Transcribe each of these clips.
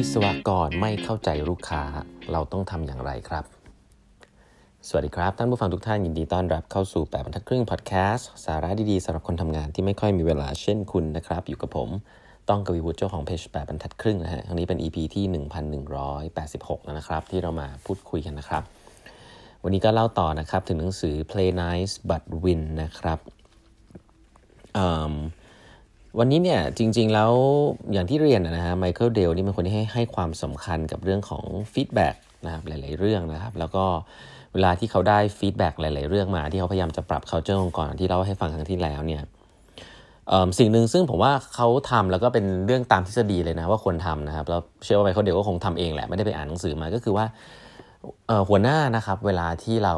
วิศวกรไม่เข้าใจลูกค้าเราต้องทำอย่างไรครับ สวัสดีครับ ท่านผู้ฟังทุกท่านยินดีต้อนรับเข้าสู่ 8บรรทัดครึ่งพอดแคสต์สาระดีๆสำหรับคนทำงานที่ไม่ค่อยมีเวลาเช่นคุณนะครับ อยู่กับผม ต้องกวีวุฒิเจ้าของเพจ8บรรทัดครึ่งนะฮะครั้งนี้เป็น EP ที่ 1186 แล้วนะครับ ที่เรามาพูดคุยกันนะครับ วันนี้ก็เล่าต่อนะครับถึงหนังสือ Play Nice but Win นะครับ วันนี้เนี่ยจริงๆแล้วอย่างที่เรียนนะฮะไมเคิลเดลนี่เป็นคนที่ให้ให้ความสำคัญกับเรื่องของ feedback นะครับหลายๆเรื่องนะครับ แล้วก็เวลาที่เขาได้ feedback หลาย ๆ เรื่องมา ที่เขาพยายามจะปรับ culture องค์กรที่เราให้ฟังครั้งที่แล้วเนี่ยสิ่งหนึ่งซึ่งผมว่าเขาทำแล้วก็เป็นเรื่องตามทฤษฎีเลยนะว่าควรทำนะครับแล้วเชื่อว่าไมเคิลเดลก็คงทำเองแหละไม่ได้ไปอ่านหนังสือมาก็คือว่าหัวหน้านะครับเวลาที่เรา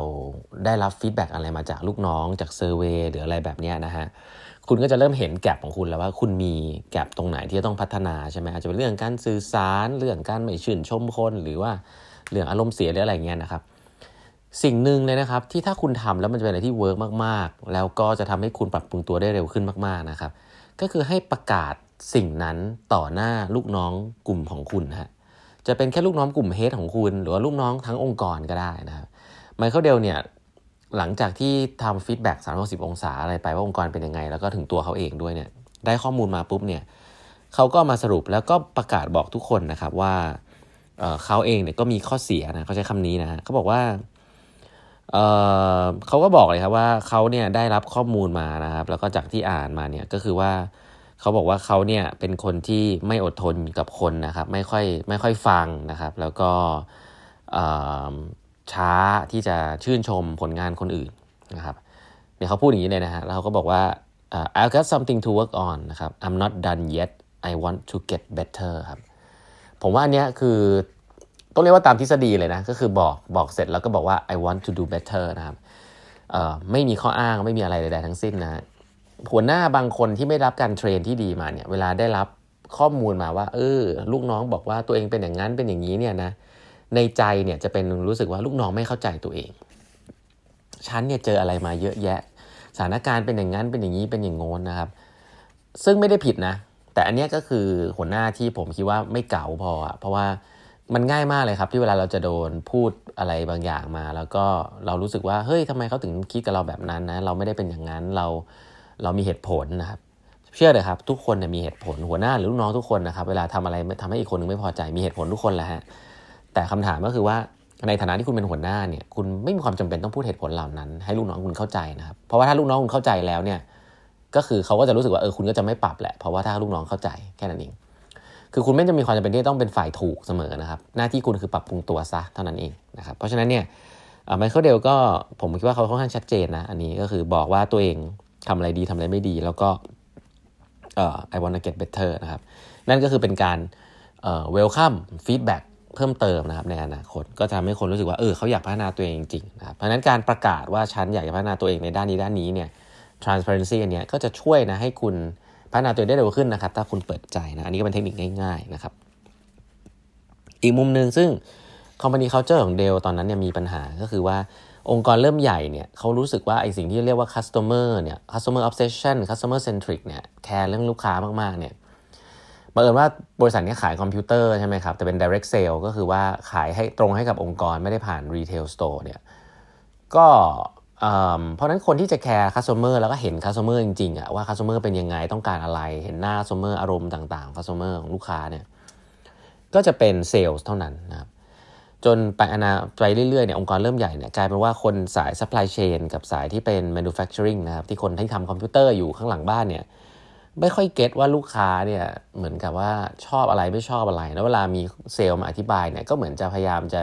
ได้รับ feedback อะไรมาจากลูกน้องจาก survey หรืออะไรแบบนี้นะฮะ คุณก็จะเริ่มเห็น gap ของคุณแล้วว่าคุณมี gap ตรงไหนที่จะต้องพัฒนาใช่ไหมอาจจะเป็นเรื่องการสื่อสารเรื่องการไม่ชื่นชมคนหรือว่าเรื่องอารมณ์เสียหรืออะไรเงี้ยนะครับสิ่งหนึ่งเลยนะครับที่ถ้าคุณทำแล้วมันจะเป็นอะไรที่ work มากๆ แล้วก็จะทำให้คุณปรับปรุงตัวได้เร็วขึ้นมากๆนะครับ ก็คือให้ประกาศสิ่งนั้นต่อหน้าลูกน้องกลุ่มของคุณฮะจะเป็นแค่ลูกน้องกลุ่ม head ของคุณ หรือว่าลูกน้องทั้งองค์กรก็ได้นะครับไมเคิลเดลเนี่ย หลังจากที่ทำฟีดแบ็ก360องศาอะไรไปว่าองค์กรเป็นยังไง แล้วก็ถึงตัวเขาเองด้วยเนี่ย ได้ข้อมูลมาปุ๊บเนี่ยเขาก็มาสรุปแล้วก็ประกาศบอกทุกคนนะครับว่าเเขาเองเนี่ยก็มีข้อเสียนะเขาใช้คำนี้นะเขาบอกว่าเเขาก็บอกเลยครับว่าเขาเนี่ยได้รับข้อมูลมานะครับ แล้วก็จากที่อ่านมาเนี่ยก็คือว่าเขาบอกว่าเขาเนี่ยเป็นคนที่ไม่อดทนกับคนนะครับ ไม่ค่อยไม่ค่อยฟังนะครับ แล้วก็ ช้าที่จะชื่นชมผลงานคนอื่นนะครับเนี่ยเขาพูดอย่างนี้เลยนะฮะแล้วเขาก็บอกว่า uh, I've got something to work on นะครับ I'm not done yet I want to get better ครับผมว่าอันเนี้ยคือต้องเรียกว่าตามทฤษฎีเลยนะ ก็คือบอกบอกเสร็จแล้วก็บอกว่า I want to do better นะครับไม่มีข้ออ้างไม่มีอะไรใดๆทั้งสิ้นนะหัวหน้าบางคนที่ไม่รับการเทรนที่ดีมาเนี่ยเวลาได้รับข้อมูลมาว่าเออลูกน้องบอกว่าตัวเองเป็นอย่างนั้นเป็นอย่างนี้เนี่ยนะ ในใจเนี่ยจะเป็นรู้สึกว่าลูกน้องไม่เข้าใจตัวเอง ฉันเนี่ยเจออะไรมาเยอะแยะ สถานการณ์เป็นอย่างนั้นเป็นอย่างนี้เป็นอย่างโน้นนะครับ ซึ่งไม่ได้ผิดนะ แต่อันนี้ก็คือหัวหน้าที่ผมคิดว่าไม่เก่าพอ เพราะว่ามันง่ายมากเลยครับ ที่เวลาเราจะโดนพูดอะไรบางอย่างมา แล้วก็เรารู้สึกว่าเฮ้ยทำไมเขาถึงคิดกับเราแบบนั้นนะ เราไม่ได้เป็นอย่างนั้นเราเรามีเหตุผลนะครับ เชื่อเลยครับ ทุกคนเนี่ยมีเหตุผลหัวหน้าหรือลูกน้องทุกคนนะครับ เวลาทำอะไรทำให้อีกคนนึงไม่พอใจมีเหตุผลทุกคนแหละฮะ แต่คำถามก็คือว่าในฐานะที่คุณเป็นหัวหน้าเนี่ยคุณไม่มีความจำเป็นต้องพูดเหตุผลเหล่านั้น ให้ลูกน้องคุณเข้าใจนะครับเพราะว่าถ้าลูกน้องคุณเข้าใจแล้วเนี่ยก็คือเขาก็จะรู้สึกว่าเออคุณก็จะไม่ปรับแหละเพราะว่าถ้าลูกน้องเข้าใจแค่นั้นเองคือคุณไม่จะมีความจำเป็นที่ต้องเป็นฝ่ายถูกเสมอนะครับ หน้าที่คุณคือปรับปรุงตัวซะเท่านั้นเองนะครับเพราะฉะนั้นเนี่ยไมเคิลเดลก็ผมคิดว่าเขาค่อนข้างชัดเจนนะอันนี้ก็คือบอกว่าตัวเองทำอะไรดีทำอะไรไม่ดี แล้วก็เอ่อ I wanna get better นะครับนั่นก็คือเป็นการเอ่อ welcome feedback เพิ่มเติมนะครับในอนาคตก็จะทำให้คนรู้สึกว่าเออเขาอยากพัฒนาตัวเองจริงๆนะครับเพราะฉะนั้นการประกาศว่าฉันอยากจะพัฒนาตัวเองในด้านนี้ด้านนี้เนี่ย transparency อันนี้ก็จะช่วยนะให้คุณพัฒนาตัวเองได้เร็วขึ้นนะครับ ถ้าคุณเปิดใจนะอันนี้ก็เป็นเทคนิคง่ายๆนะครับ อีกมุมหนึ่งซึ่ง company culture ของเดลตอนนั้นเนี่ยมีปัญหาก็คือว่าองค์กรเริ่มใหญ่เนี่ยเขารู้สึกว่าไอสิ่งที่เรียกว่า customer เนี่ย customer obsession customer centric เนี่ยแคร์เรื่องลูกค้ามากๆเนี่ย บังเอิญว่าบริษัทนี้ขายคอมพิวเตอร์ใช่ไหมครับแต่เป็น direct sale ก็คือว่าขายให้ตรงให้กับองค์กรไม่ได้ผ่าน retail store เนี่ยก็เพราะนั้นคนที่จะแคร์ customer แล้วก็เห็น customer จริงๆอะว่า customer เป็นยังไงต้องการอะไร เห็นหน้า customer อารมณ์ต่างๆ customer ของลูกค้าเนี่ยก็จะเป็น sales เท่านั้นนะครับจนไปนานไปเรื่อยๆเนี่ยองค์กรเริ่มใหญ่เนี่ยกลายเป็นว่าคนสาย supply chain กับสายที่เป็น manufacturing นะครับที่คนที่ทำคอมพิวเตอร์อยู่ข้างหลังบ้านเนี่ย ไม่ค่อย get ว่าลูกค้าเนี่ยเหมือนกับว่าชอบอะไรไม่ชอบอะไร แล้วเวลามีเซลล์มาอธิบายเนี่ยก็เหมือนจะพยายามจะ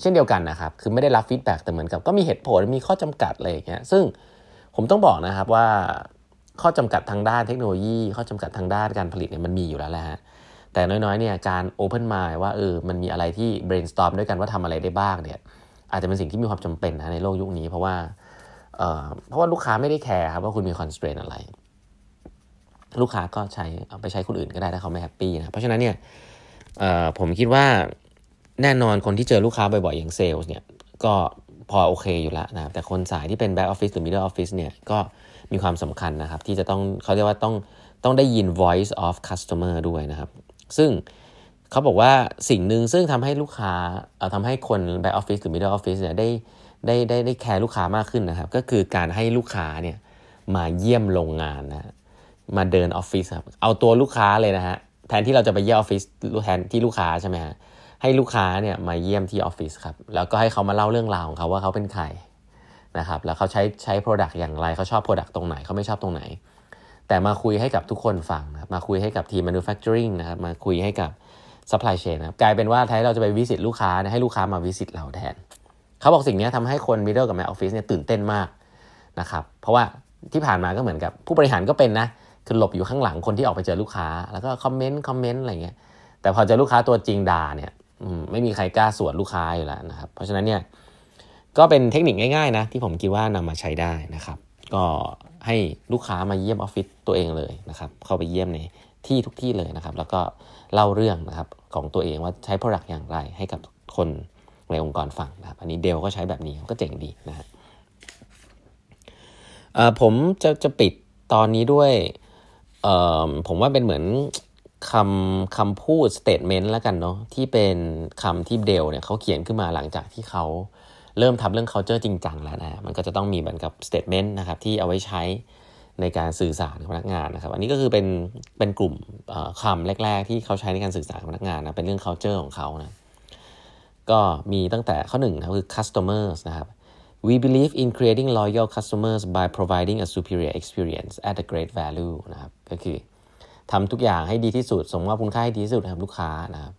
เช่นเดียวกันนะครับ คือไม่ได้รับ feedback แต่เหมือนกับก็มีเหตุผลมีข้อจำกัดอะไรอย่างเงี้ย ซึ่งผมต้องบอกนะครับว่าข้อจำกัดทางด้านเทคโนโลยี ข้อจำกัดทางด้านการผลิตเนี่ยมันมีอยู่แล้วแหละฮะแต่น้อยๆเนี่ยการ Open Mind ว่าเออมันมีอะไรที่ brainstorm ด้วยกันว่าทำอะไรได้บ้างเนี่ยอาจจะเป็นสิ่งที่มีความจำเป็นนะในโลกยุคนี้ เพราะว่าเออเพราะว่าลูกค้าไม่ได้แคร์ครับว่าคุณมี constraint อะไร ลูกค้าก็ใช้เอาไปใช้คนอื่นก็ได้ถ้าเขาไม่แฮปปี้นะเพราะฉะนั้นเนี่ยผมคิดว่าแน่นอนคนที่เจอลูกค้าบ่อยๆ อย่างเซลล์เนี่ยก็พอโอเคอยู่แล้วนะแต่คนสายที่เป็น back office หรือ middle office เนี่ยก็มีความสำคัญนะครับ ที่จะต้องเขาเรียกว่าต้องต้องได้ยิน voice of customer ด้วยนะครับ ซึ่งเขาบอกว่าสิ่งหนึ่งซึ่งทำให้ลูกค้าทำให้คน back office หรือ middle office เนี่ยได้ได้ได้ได้ care ลูกค้ามากขึ้นนะครับ ก็คือการให้ลูกค้าเนี่ยมาเยี่ยมโรงงานนะ มาเดินออฟฟิศครับ เอาตัวลูกค้าเลยนะฮะ แทนที่เราจะไปเยี่ยมออฟฟิศแทนที่ลูกค้าใช่ไหมฮะ ให้ลูกค้าเนี่ยมาเยี่ยมที่ออฟฟิศครับ แล้วก็ให้เขามาเล่าเรื่องราวของเขาว่าเขาเป็นใครนะครับ แล้วเขาใช้ใช้ Product อย่างไร เขาชอบ Product ตรงไหน เขาไม่ชอบตรงไหน แต่มาคุยให้กับทุกคนฟังนะครับมาคุยให้กับทีม manufacturing นะครับ มาคุยให้กับ supply chain นะครับ กลายเป็นว่าแทนเราจะไปวิสิตลูกค้าให้ลูกค้ามาวิสิตเราแทน เขาบอกสิ่งนี้ทำให้คน middle กับ mac office เนี่ยตื่นเต้นมากนะครับ เพราะว่าที่ผ่านมาก็เหมือนกับผู้บริหารก็เป็นนะ คือหลบอยู่ข้างหลังคนที่ออกไปเจอลูกค้า แล้วก็คอมเมนต์คอมเมนต์อะไรเงี้ยแต่พอเจอลูกค้าตัวจริงด่าเนี่ยไม่มีใครกล้าสวนลูกค้าอยู่แล้วนะครับ เพราะฉะนั้นเนี่ยก็เป็นเทคนิคง่ายๆนะที่ผมคิดว่านำมาใช้ได้นะครับ ก็ให้ลูกค้ามาเยี่ยมออฟฟิศตัวเองเลยนะครับ เข้าไปเยี่ยมในที่ทุกที่เลยนะครับ แล้วก็เล่าเรื่องนะครับของตัวเองว่าใช้ Product อย่างไรให้กับคนในองค์กรฟังนะครับ อันนี้เดลก็ใช้แบบนี้ก็เจ๋งดีนะฮะผมจะจะปิดตอนนี้ด้วย ผมว่าเป็นเหมือนคำคำพูด statement แล้วกันเนาะที่เป็นคำที่เดลเนี่ยเขาเขียนขึ้นมาหลังจากที่เขาเริ่มทำเรื่อง culture จริงจังแล้วนะมันก็จะต้องมีเหมือนกับ statement นะครับที่เอาไว้ใช้ในการสื่อสารกับพนักงานนะครับ อันนี้ก็คือเป็นเป็นกลุ่มคำแรก ๆ ที่เขาใช้ในการสื่อสารกับพนักงานนะเป็นเรื่อง culture ของเขานะก็มีตั้งแต่ข้อหนึ่งนะคือ customers นะครับ we believe in creating loyal customers by providing a superior experience at a great value นะครับก็คือทำทุกอย่างให้ดีที่สุด สมว่าคุณค่าให้ดีที่สุดนะครับลูกค้านะครับ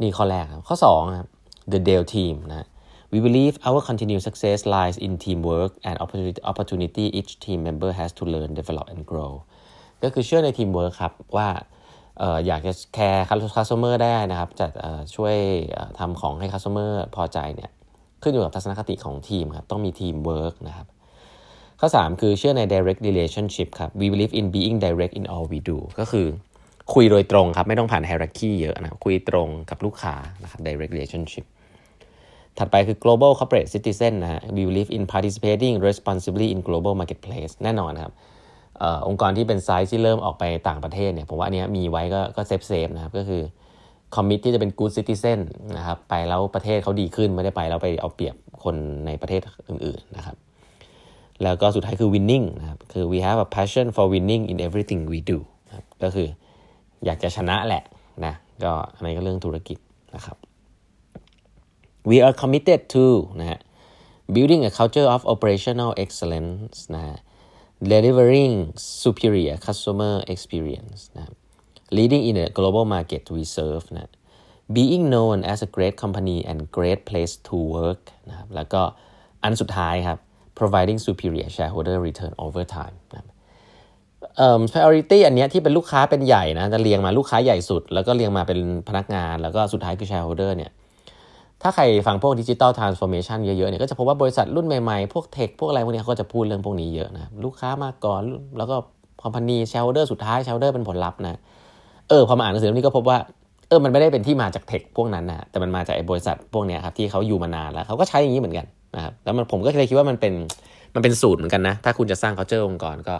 นี่ข้อแรกครับ ข้อ2ครับ the Dell team นะ we believe our continued success lies in teamwork and opportunity each team member has to learn develop and grow ก็คือเชื่อในทีมเวิร์คครับว่าอยากจะ care customer ได้นะครับจะช่วยทำของให้ customer พอใจเนี่ย ขึ้นอยู่กับทัศนคติของทีมครับต้องมีทีมเวิร์กนะครับข้อ 3 คือเชื่อใน direct relationship ครับ we believe in being direct in all we do ก็คือคุยโดยตรงครับ ไม่ต้องผ่าน hierarchy เยอะนะคุยตรงกับลูกค้านะครับ direct relationship ถัดไปคือ global corporate citizen นะฮะ we believe in participating responsibly in global marketplace แน่นอนครับองค์กรที่เป็นไซส์ที่เริ่มออกไปต่างประเทศเนี่ยผมว่าอันนี้มีไว้ก็ก็ safe safe นะครับก็คือ commit ที่จะเป็น good citizen นะครับไปแล้วประเทศเขาดีขึ้นไม่ได้ไปแล้วไปเอาเปรียบคนในประเทศอื่นๆนะครับแล้วก็สุดท้ายคือ winning นะครับคือ we have a passion for winning in everything we do นะก็คืออยากจะชนะแหละนะก็อันนี้ก็เรื่องธุรกิจนะครับ we are committed to นะฮะ building a culture of operational excellence นะ delivering superior customer experience นะครับ leading in a global market we serve นะ being known as a great company and great place to work นะครับแล้วก็อันสุดท้ายครับ providing superior shareholder return over time นะเอ่อ priority อันนี้ที่เป็นลูกค้าเป็นใหญ่นะจะเรียงมาลูกค้าใหญ่สุด แล้วก็เรียงมาเป็นพนักงาน แล้วก็สุดท้ายคือ shareholder เนี่ยถ้าใครฟังพวก digital transformation เยอะๆเนี่ยก็จะพบว่าบริษัทรุ่นใหม่ๆ พวก tech พวกอะไรพวกนี้เขาก็จะพูดเรื่องพวกนี้เยอะนะลูกค้ามาก่อน แล้วก็ company shareholder สุดท้าย shareholder เป็นผลลัพธ์นะ เออพอมาอ่านหนังสือเล่มนี้ก็พบว่าเออมันไม่ได้เป็นที่มาจาก tech พวกนั้นนะแต่มันมาจากไอ้บริษัทพวกนี้ครับที่เขาอยู่มานานแล้วเขาก็ใช้อย่างนี้เหมือนกันนะครับแล้วมันผมก็เลยคิดว่ามันเป็นมันเป็นสูตรเหมือนกันนะ ถ้าคุณจะสร้าง culture องค์กรก็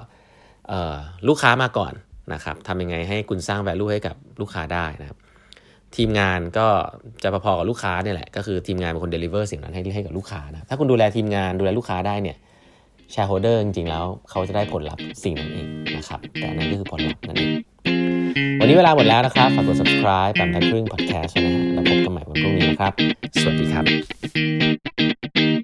เออลูกค้ามาก่อนนะครับทำยังไงให้คุณสร้าง value ให้กับลูกค้าได้นะครับทีมงานก็จะพอๆกับลูกค้าเนี่ยแหละก็คือทีมงานเป็นคน deliver สิ่งนั้นให้ให้กับลูกค้านะถ้าคุณดูแลทีมงานดูแลลูกค้าได้เนี่ย shareholder จริงๆแล้วเขาจะได้ผลลัพธ์สิ่งนั้นเองนะครับแต่นั่นก็คือผลลัพธ์นั่นเอง วันนี้เวลาหมดแล้วนะครับ ฝากกด subscribe แบบไทยครึ่ง podcast นะฮะแล้วพบกันใหม่วันพรุ่งนี้นะครับ สวัสดีครับ